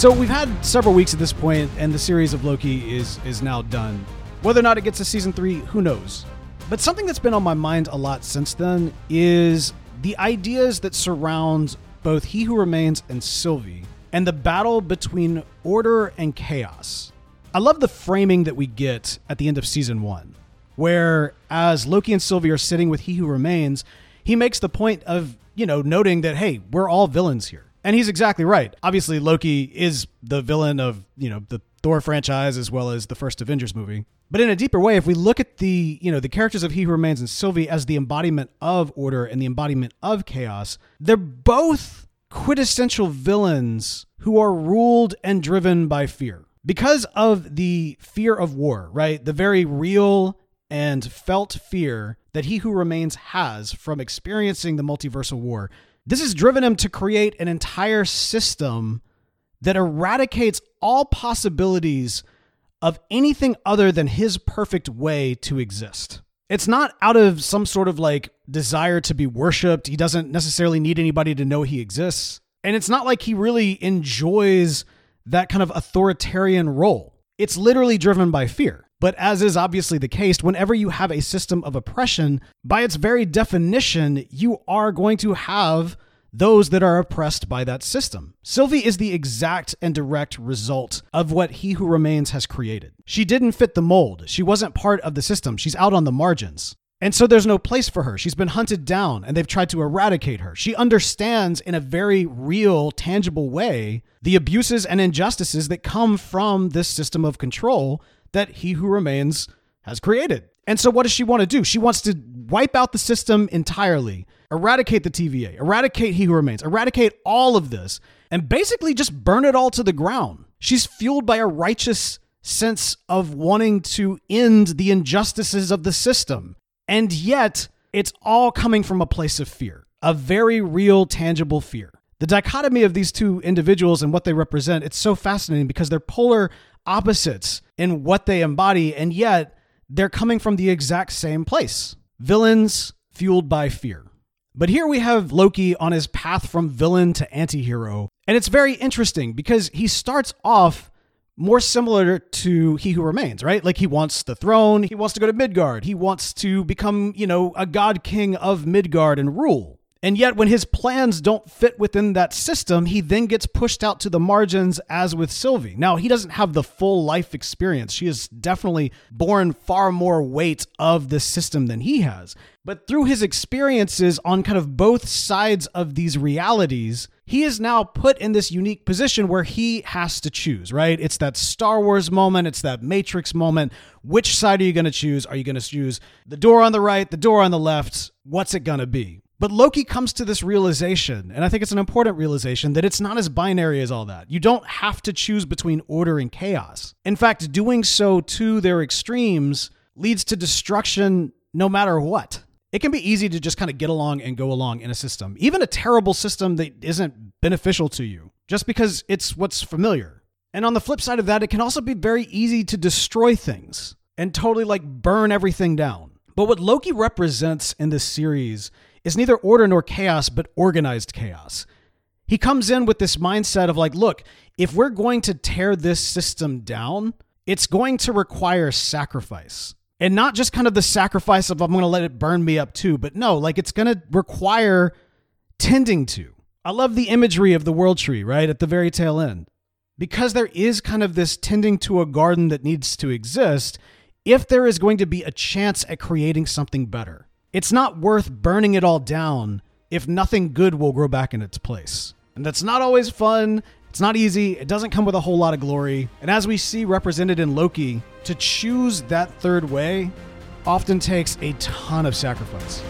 So we've had several weeks at this point, and the series of Loki is is now done. Whether or not it gets a season three, who knows? But something that's been on my mind a lot since then is the ideas that surround both He Who Remains and Sylvie, and the battle between order and chaos. I love the framing that we get at the end of season one, where as Loki and Sylvie are sitting with He Who Remains, he makes the point of, you know, noting that, hey, we're all villains here. And he's exactly right. Obviously, Loki is the villain of, you know, the Thor franchise as well as the first Avengers movie. But in a deeper way, if we look at the, you know, the characters of He Who Remains and Sylvie as the embodiment of order and the embodiment of chaos, they're both quintessential villains who are ruled and driven by fear. Because of the fear of war, right? The very real and felt fear that He Who Remains has from experiencing the multiversal war this has driven him to create an entire system that eradicates all possibilities of anything other than his perfect way to exist. It's not out of some sort of like desire to be worshiped. He doesn't necessarily need anybody to know he exists. And it's not like he really enjoys that kind of authoritarian role. It's literally driven by fear. But as is obviously the case, whenever you have a system of oppression, by its very definition, you are going to have those that are oppressed by that system. Sylvie is the exact and direct result of what He Who Remains has created. She didn't fit the mold. She wasn't part of the system. She's out on the margins. And so there's no place for her. She's been hunted down and they've tried to eradicate her. She understands in a very real, tangible way the abuses and injustices that come from this system of control that He Who Remains has created. And so what does she want to do? She wants to wipe out the system entirely, eradicate the TVA, eradicate He Who Remains, eradicate all of this, and basically just burn it all to the ground. She's fueled by a righteous sense of wanting to end the injustices of the system. And yet, it's all coming from a place of fear, a very real, tangible fear. The dichotomy of these two individuals and what they represent, it's so fascinating because they're polar opposites in what they embody, and yet they're coming from the exact same place. Villains fueled by fear. But here we have Loki on his path from villain to antihero. And it's very interesting because he starts off more similar to He Who Remains, right? Like he wants the throne, he wants to go to Midgard, he wants to become, you know, a god king of Midgard and rule. And yet, when his plans don't fit within that system, he then gets pushed out to the margins, as with Sylvie. Now, he doesn't have the full life experience. She has definitely borne far more weight of this system than he has. But through his experiences on kind of both sides of these realities, he is now put in this unique position where he has to choose, right? It's that Star Wars moment, it's that Matrix moment. Which side are you going to choose? Are you going to choose the door on the right, the door on the left? What's it going to be? But Loki comes to this realization, and I think it's an important realization, that it's not as binary as all that. You don't have to choose between order and chaos. In fact, doing so to their extremes leads to destruction no matter what. It can be easy to just kind of get along and go along in a system, even a terrible system that isn't beneficial to you, just because it's what's familiar. And on the flip side of that, it can also be very easy to destroy things and totally like burn everything down. But what Loki represents in this series is neither order nor chaos, but organized chaos. He comes in with this mindset of like, look, if we're going to tear this system down, it's going to require sacrifice. And not just kind of the sacrifice of I'm going to let it burn me up too, but no, like it's going to require tending to. I love the imagery of the world tree, right? At the very tail end. Because there is kind of this tending to a garden that needs to exist, if there is going to be a chance at creating something better. It's not worth burning it all down if nothing good will grow back in its place. And that's not always fun. It's not easy. It doesn't come with a whole lot of glory. And as we see represented in Loki, to choose that third way often takes a ton of sacrifice.